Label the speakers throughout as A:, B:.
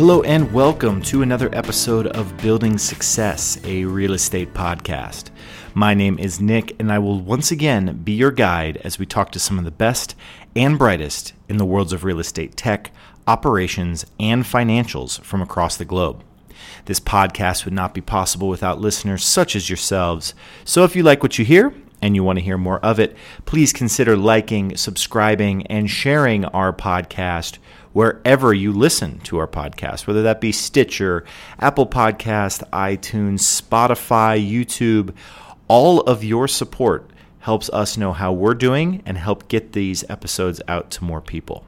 A: Hello, and welcome to another episode of Building Success, a real estate podcast. My name is Nick, and I will once again be your guide as we talk to some of the best and brightest in the worlds of real estate tech, operations, and financials from across the globe. This podcast would not be possible without listeners such as yourselves. So if you like what you hear and you want to hear more of it, please consider liking, subscribing, and sharing our podcast wherever you listen to our podcast, whether that be Stitcher, Apple Podcast, iTunes, Spotify, YouTube. All of your support helps us know how we're doing and help get these episodes out to more people.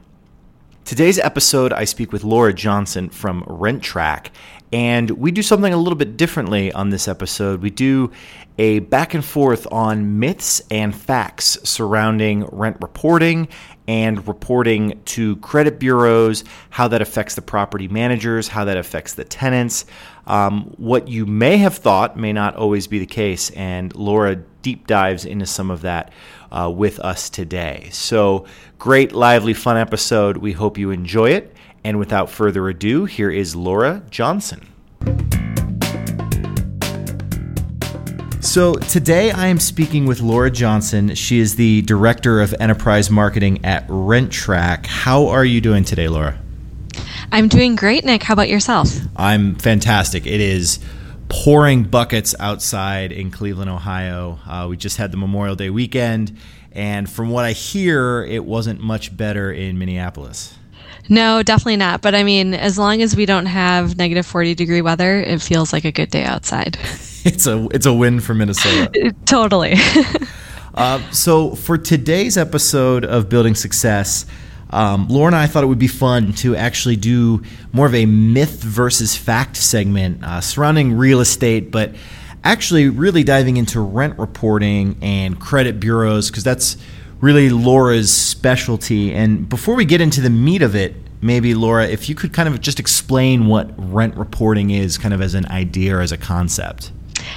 A: Today's episode, I speak with Laura Johnson from RentTrack, and we do something a little bit differently on this episode. We do a back and forth on myths and facts surrounding rent reporting and reporting to credit bureaus, how that affects the property managers, how that affects the tenants. Um, what you may have thought may not always be the case, and Laura deep dives into some of that uh, with us today. So, great, lively, fun episode. We hope you enjoy it. And without further ado, here is Laura Johnson. So today I am speaking with Laura Johnson. She is the Director of Enterprise Marketing at RentTrack. How are you doing today, Laura?
B: I'm doing great, Nick. How about yourself?
A: I'm fantastic. It is pouring buckets outside in Cleveland, Ohio. Uh, we just had the Memorial Day weekend, and from what I hear, it wasn't much better in Minneapolis.
B: No, definitely not. But I mean, as long as we don't have negative 40 degree weather, it feels like a good day outside.
A: it's a it's a win for Minnesota.
B: totally.
A: uh, so for today's episode of Building Success, um, Laura and I thought it would be fun to actually do more of a myth versus fact segment uh, surrounding real estate, but actually really diving into rent reporting and credit bureaus because that's really Laura's specialty. And before we get into the meat of it, maybe Laura, if you could kind of just explain what rent reporting is, kind of as an idea or as a concept.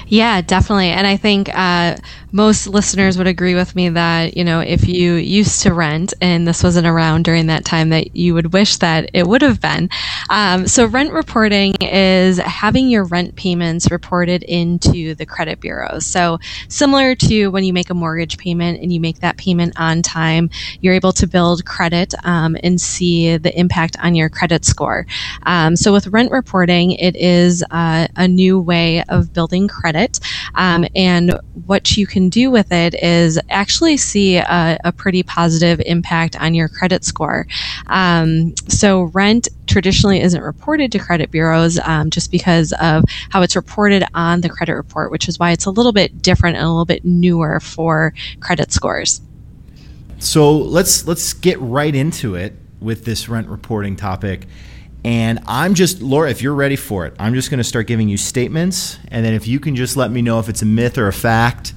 B: Yeah, definitely. And I think uh, most listeners would agree with me that, you know, if you used to rent and this wasn't around during that time, that you would wish that it would have been. Um, so, rent reporting is having your rent payments reported into the credit bureau. So, similar to when you make a mortgage payment and you make that payment on time, you're able to build credit um, and see the impact on your credit score. Um, so, with rent reporting, it is uh, a new way of building credit. Um, and what you can do with it is actually see a, a pretty positive impact on your credit score. Um, so, rent traditionally isn't reported to credit bureaus um, just because of how it's reported on the credit report, which is why it's a little bit different and a little bit newer for credit scores.
A: So let's let's get right into it with this rent reporting topic. And I'm just, Laura, if you're ready for it, I'm just going to start giving you statements. And then if you can just let me know if it's a myth or a fact,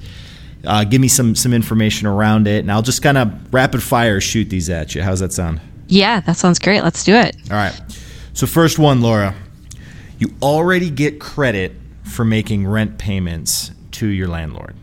A: uh, give me some some information around it, and I'll just kind of rapid fire shoot these at you. How's that sound?
B: Yeah, that sounds great. Let's do it.
A: All right. So first one, Laura, you already get credit for making rent payments to your landlord.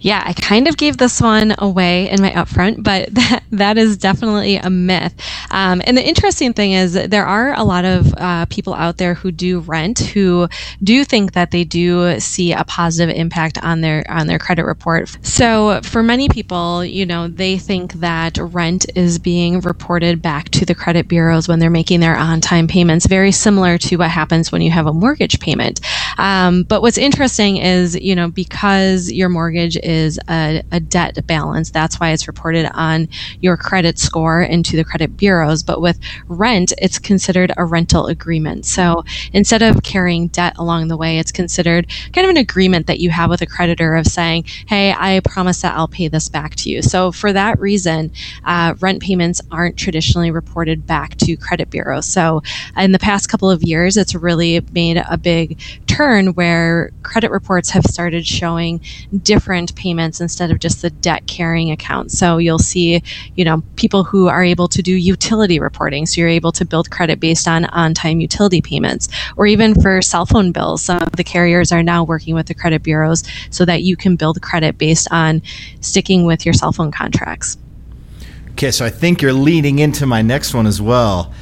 B: Yeah, I kind of gave this one away in my upfront, but that, that is definitely a myth. Um, and the interesting thing is there are a lot of uh, people out there who do rent who do think that they do see a positive impact on their on their credit report. So for many people, you know, they think that rent is being reported back to the credit bureaus when they're making their on-time payments, very similar to what happens when you have a mortgage payment. Um, but what's interesting is, you know, because your mortgage is a, a debt balance. That's why it's reported on your credit score and to the credit bureaus. But with rent, it's considered a rental agreement. So instead of carrying debt along the way, it's considered kind of an agreement that you have with a creditor of saying, hey, I promise that I'll pay this back to you. So for that reason, uh, rent payments aren't traditionally reported back to credit bureaus. So in the past couple of years, it's really made a big turn where credit reports have started showing different payments instead of just the debt carrying account. So you'll see, you know, people who are able to do utility reporting. So you're able to build credit based on on time utility payments, or even for cell phone bills. Some of the carriers are now working with the credit bureaus so that you can build credit based on sticking with your cell phone contracts.
A: Okay, so I think you're leading into my next one as well.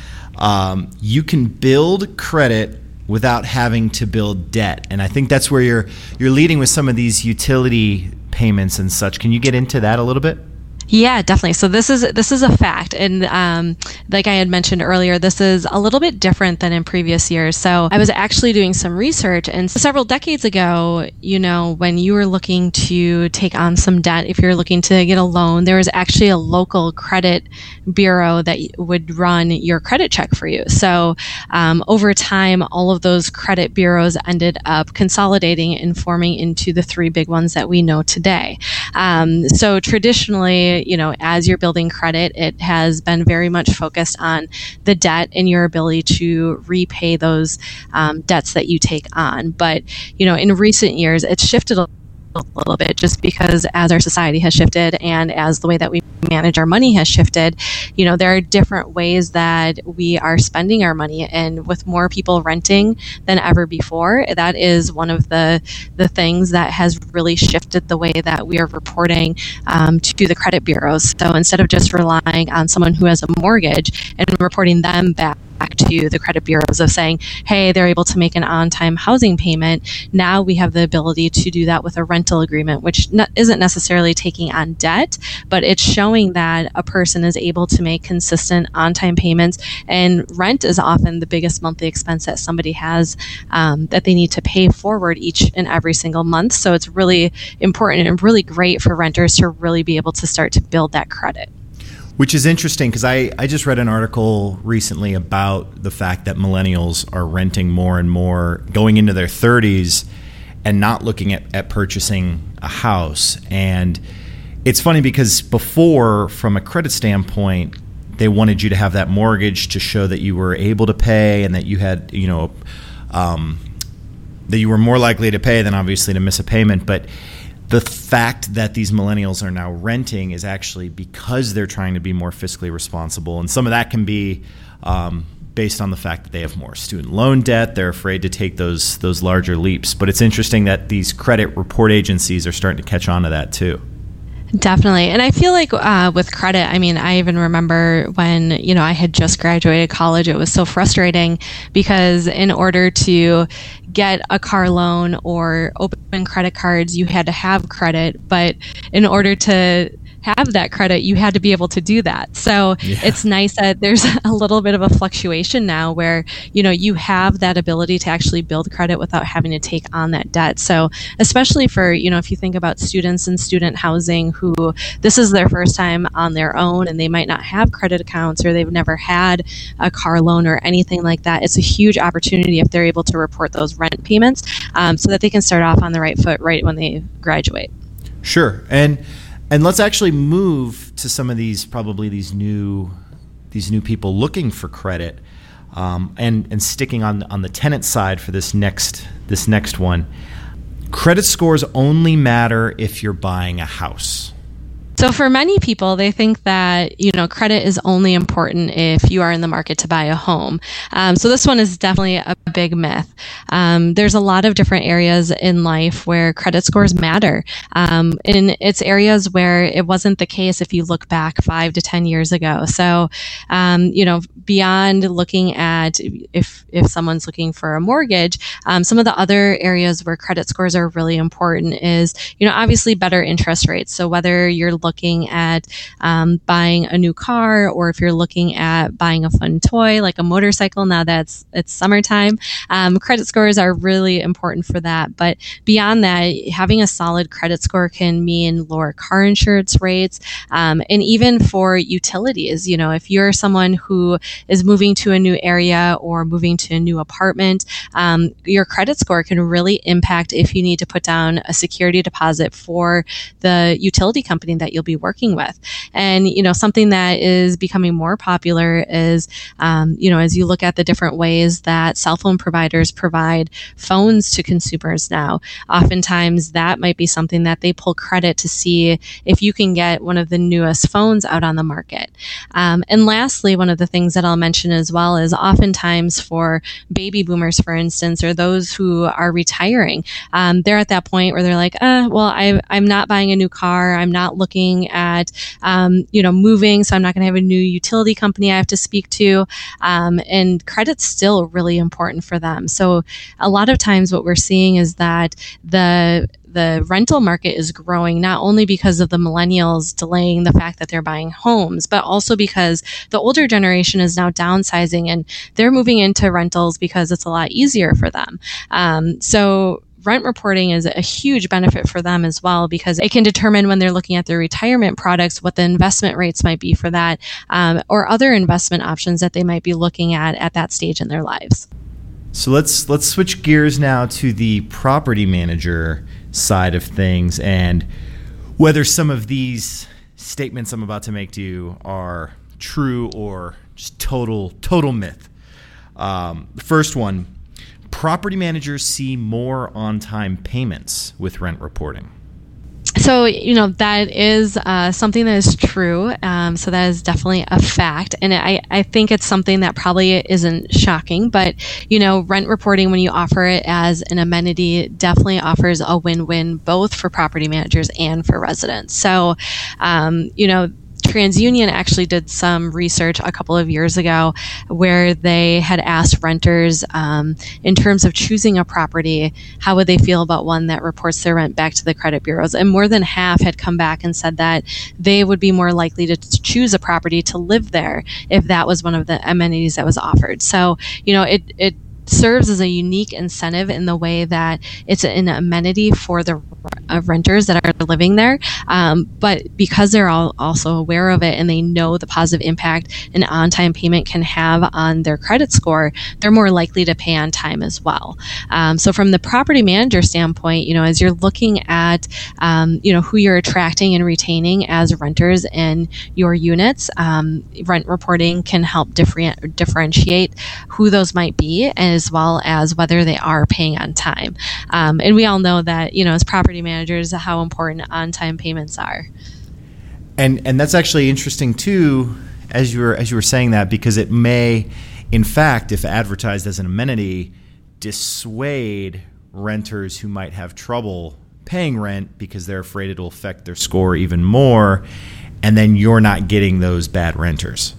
A: um, you can build credit without having to build debt. And I think that's where you're you're leading with some of these utility payments and such. Can you get into that a little bit?
B: Yeah, definitely. So this is this is a fact, and um, like I had mentioned earlier, this is a little bit different than in previous years. So I was actually doing some research, and several decades ago, you know, when you were looking to take on some debt, if you're looking to get a loan, there was actually a local credit bureau that would run your credit check for you. So um, over time, all of those credit bureaus ended up consolidating and forming into the three big ones that we know today. Um, so traditionally you know, as you're building credit, it has been very much focused on the debt and your ability to repay those um, debts that you take on. But, you know, in recent years, it's shifted a a little bit just because as our society has shifted and as the way that we manage our money has shifted you know there are different ways that we are spending our money. And with more people renting than ever before that is one of the the things that has really shifted the way that we are reporting um, to the credit bureaus. So instead of just relying on someone who has a mortgage and reporting them back back to the credit bureaus of saying, hey, they're able to make an on time housing payment. Now we have the ability to do that with a rental agreement, which isn't necessarily taking on debt, but it's showing that a person is able to make consistent on time payments. And rent is often the biggest monthly expense that somebody has um, that they need to pay forward each and every single month. So it's really important and really great for renters to really be able to start to build that credit.
A: Which is interesting because I, I just read an article recently about the fact that millennials are renting more and more going into their 30s and not looking at, at purchasing a house. And it's funny because before, from a credit standpoint, they wanted you to have that mortgage to show that you were able to pay and that you had, you know, um, that you were more likely to pay than obviously to miss a payment. But the fact that these millennials are now renting is actually because they're trying to be more fiscally responsible. And some of that can be um, based on the fact that they have more student loan debt. They're afraid to take those those larger leaps. But it's interesting that these credit report agencies are starting to catch on to that too.
B: Definitely. And I feel like uh, with credit, I mean, I even remember when, you know, I had just graduated college, it was so frustrating because in order to get a car loan or open credit cards, you had to have credit. But in order to have that credit, you had to be able to do that. So yeah. it's nice that there's a little bit of a fluctuation now where, you know, you have that ability to actually build credit without having to take on that debt. So especially for, you know, if you think about students in student housing who this is their first time on their own and they might not have credit accounts or they've never had a car loan or anything like that, it's a huge opportunity if they're able to report those rent payments um, so that they can start off on the right foot right when they graduate.
A: Sure. And and let's actually move to some of these probably these new these new people looking for credit um, and and sticking on on the tenant side for this next this next one. Credit scores only matter if you're buying a house
B: so for many people, they think that you know credit is only important if you are in the market to buy a home. Um, so this one is definitely a big myth. Um, there's a lot of different areas in life where credit scores matter. Um, and it's areas where it wasn't the case if you look back five to ten years ago. So um, you know beyond looking at if if someone's looking for a mortgage, um, some of the other areas where credit scores are really important is you know obviously better interest rates. So whether you're looking looking at um, buying a new car or if you're looking at buying a fun toy like a motorcycle now that's it's summertime um, credit scores are really important for that. But beyond that having a solid credit score can mean lower car insurance rates um, and even for utilities. You know if you're someone who is moving to a new area or moving to a new apartment um, your credit score can really impact if you need to put down a security deposit for the utility company that you'll be working with. And, you know, something that is becoming more popular is, um, you know, as you look at the different ways that cell phone providers provide phones to consumers now, oftentimes that might be something that they pull credit to see if you can get one of the newest phones out on the market. Um, and lastly, one of the things that I'll mention as well is oftentimes for baby boomers, for instance, or those who are retiring, um, they're at that point where they're like, uh, well, I, I'm not buying a new car. I'm not looking looking at, um, you know, moving. So I'm not going to have a new utility company I have to speak to. Um, and credit's still really important for them. So a lot of times what we're seeing is that the the rental market is growing not only because of the millennials delaying the fact that they're buying homes, but also because the older generation is now downsizing and they're moving into rentals because it's a lot easier for them. Um, so rent reporting is a huge benefit for them as well because it can determine when they're looking at their retirement products what the investment rates might be for that um, or other investment options that they might be looking at at that stage in their lives.
A: So let's let's switch gears now to the property manager side of things and whether some of these statements I'm about to make to you are true or just total total myth. Um, the first one property managers see more on time payments with rent reporting.
B: So, you know, that is uh, something that is true. Um, so, that is definitely a fact. And I, I think it's something that probably isn't shocking, but, you know, rent reporting, when you offer it as an amenity, definitely offers a win win both for property managers and for residents. So, um, you know, TransUnion actually did some research a couple of years ago where they had asked renters um, in terms of choosing a property, how would they feel about one that reports their rent back to the credit bureaus? And more than half had come back and said that they would be more likely to choose a property to live there if that was one of the amenities that was offered. So, you know, it, it serves as a unique incentive in the way that it's an amenity for the uh, renters that are living there. Um, but because they're all also aware of it and they know the positive impact an on time payment can have on their credit score, they're more likely to pay on time as well. Um, so, from the property manager standpoint, you know, as you're looking at, um, you know, who you're attracting and retaining as renters in your units, um, rent reporting can help different, differentiate who those might be as well as whether they are paying on time. Um, and we all know that, you know, as property managers, how important on time payments are.
A: And, and that's actually interesting too, as you were, as you were saying that, because it may, in fact, if advertised as an amenity, dissuade renters who might have trouble paying rent because they're afraid it'll affect their score even more and then you're not getting those bad renters.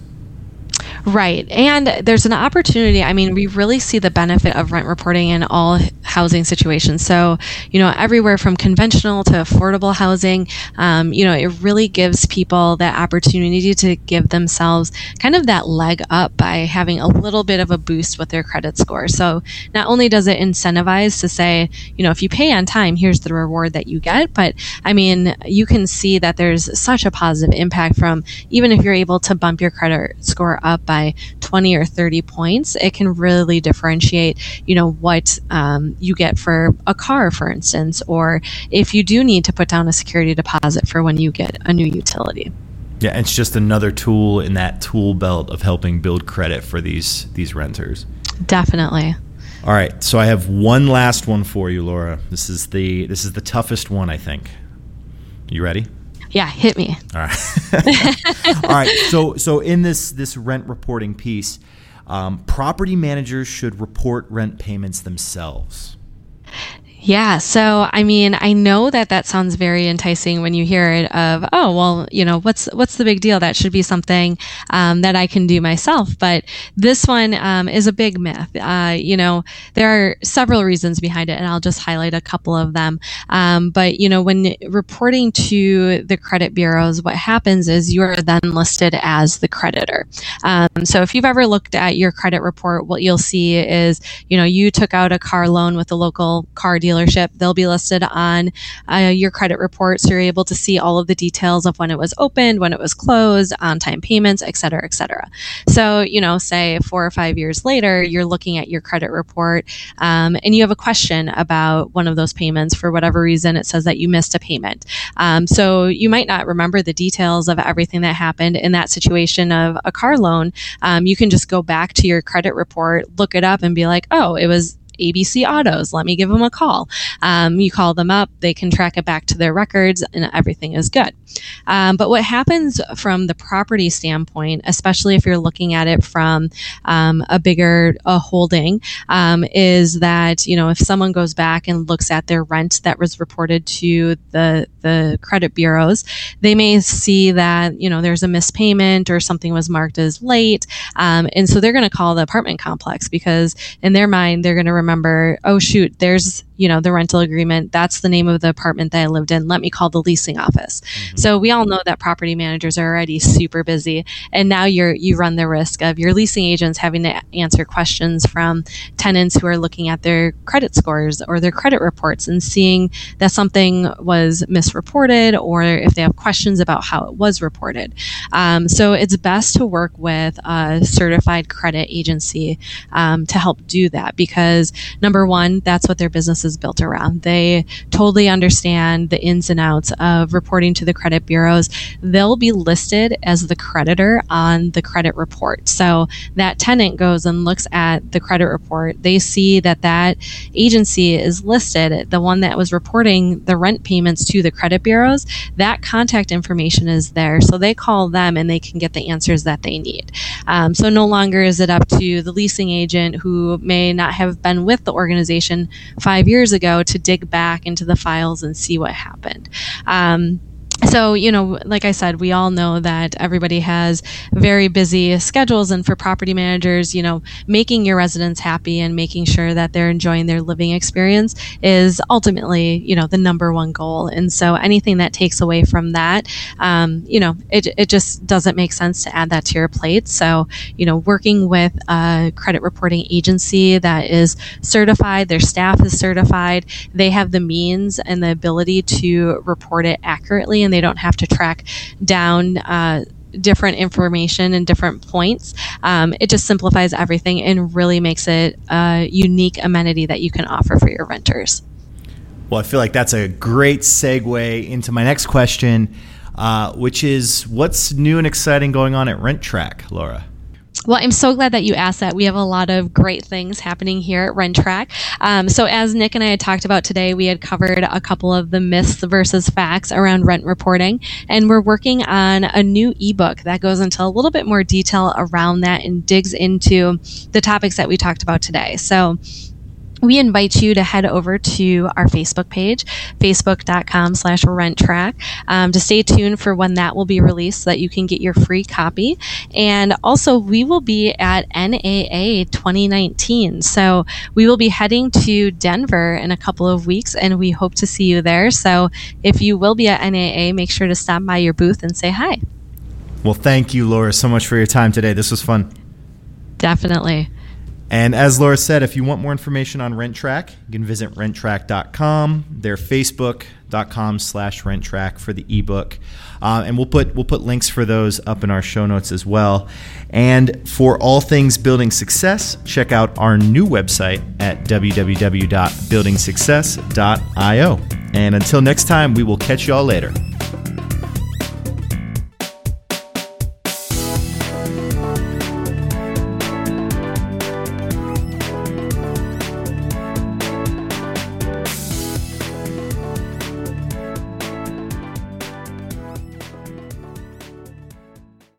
B: Right. And there's an opportunity. I mean, we really see the benefit of rent reporting in all housing situations. So, you know, everywhere from conventional to affordable housing, um, you know, it really gives people that opportunity to give themselves kind of that leg up by having a little bit of a boost with their credit score. So, not only does it incentivize to say, you know, if you pay on time, here's the reward that you get, but I mean, you can see that there's such a positive impact from even if you're able to bump your credit score up by 20 or 30 points, it can really differentiate, you know, what um, you get for a car, for instance, or if you do need to put down a security deposit for when you get a new utility.
A: Yeah, it's just another tool in that tool belt of helping build credit for these these renters.
B: Definitely.
A: All right, so I have one last one for you, Laura. This is the this is the toughest one, I think. You ready?
B: Yeah, hit me.
A: All right. All right. So so in this this rent reporting piece, um, property managers should report rent payments themselves.
B: Yeah. So, I mean, I know that that sounds very enticing when you hear it of, oh, well, you know, what's, what's the big deal? That should be something, um, that I can do myself. But this one, um, is a big myth. Uh, you know, there are several reasons behind it and I'll just highlight a couple of them. Um, but, you know, when reporting to the credit bureaus, what happens is you are then listed as the creditor. Um, so if you've ever looked at your credit report, what you'll see is, you know, you took out a car loan with a local car dealer dealership. They'll be listed on uh, your credit report, so you're able to see all of the details of when it was opened, when it was closed, on-time payments, et cetera, et cetera. So, you know, say four or five years later, you're looking at your credit report um, and you have a question about one of those payments for whatever reason. It says that you missed a payment. Um, so you might not remember the details of everything that happened in that situation of a car loan. Um, you can just go back to your credit report, look it up, and be like, oh, it was ABC Autos. Let me give them a call. Um, you call them up, they can track it back to their records, and everything is good. Um, but what happens from the property standpoint, especially if you're looking at it from um, a bigger a holding, um, is that you know if someone goes back and looks at their rent that was reported to the the credit bureaus, they may see that you know there's a missed payment or something was marked as late, um, and so they're going to call the apartment complex because in their mind they're going to remember, oh shoot, there's you know, the rental agreement. That's the name of the apartment that I lived in. Let me call the leasing office. Mm-hmm. So we all know that property managers are already super busy. And now you're, you run the risk of your leasing agents having to answer questions from tenants who are looking at their credit scores or their credit reports and seeing that something was misreported or if they have questions about how it was reported. Um, so it's best to work with a certified credit agency um, to help do that because number one, that's what their business is is built around. They totally understand the ins and outs of reporting to the credit bureaus. They'll be listed as the creditor on the credit report. So that tenant goes and looks at the credit report. They see that that agency is listed, the one that was reporting the rent payments to the credit bureaus. That contact information is there. So they call them and they can get the answers that they need. Um, so no longer is it up to the leasing agent who may not have been with the organization five years years ago to dig back into the files and see what happened. Um, so you know like i said we all know that everybody has very busy schedules and for property managers you know making your residents happy and making sure that they're enjoying their living experience is ultimately you know the number one goal. And so anything that takes away from that um, you know it, it just doesn't make sense to add that to your plate. So you know working with a credit reporting agency that is certified their staff is certified they have the means and the ability to report it accurately and they don't have to track down uh, different information and different points. Um, it just simplifies everything and really makes it a unique amenity that you can offer for your renters.
A: Well, I feel like that's a great segue into my next question, uh, which is what's new and exciting going on at RentTrack, Laura?
B: Well, I'm so glad that you asked that. We have a lot of great things happening here at RentTrack. Um, so, as Nick and I had talked about today, we had covered a couple of the myths versus facts around rent reporting, and we're working on a new ebook that goes into a little bit more detail around that and digs into the topics that we talked about today. So, we invite you to head over to our Facebook page, facebook.com slash renttrack, um, to stay tuned for when that will be released so that you can get your free copy. And also, we will be at NAA 2019. So we will be heading to Denver in a couple of weeks, and we hope to see you there. So if you will be at NAA, make sure to stop by your booth and say hi.
A: Well, thank you, Laura, so much for your time today. This was fun.
B: Definitely.
A: And as Laura said, if you want more information on RentTrack, you can visit renttrack.com, their facebook.com slash renttrack for the ebook. Uh, and we'll put we'll put links for those up in our show notes as well. And for all things building success, check out our new website at www.buildingsuccess.io. And until next time, we will catch you all later.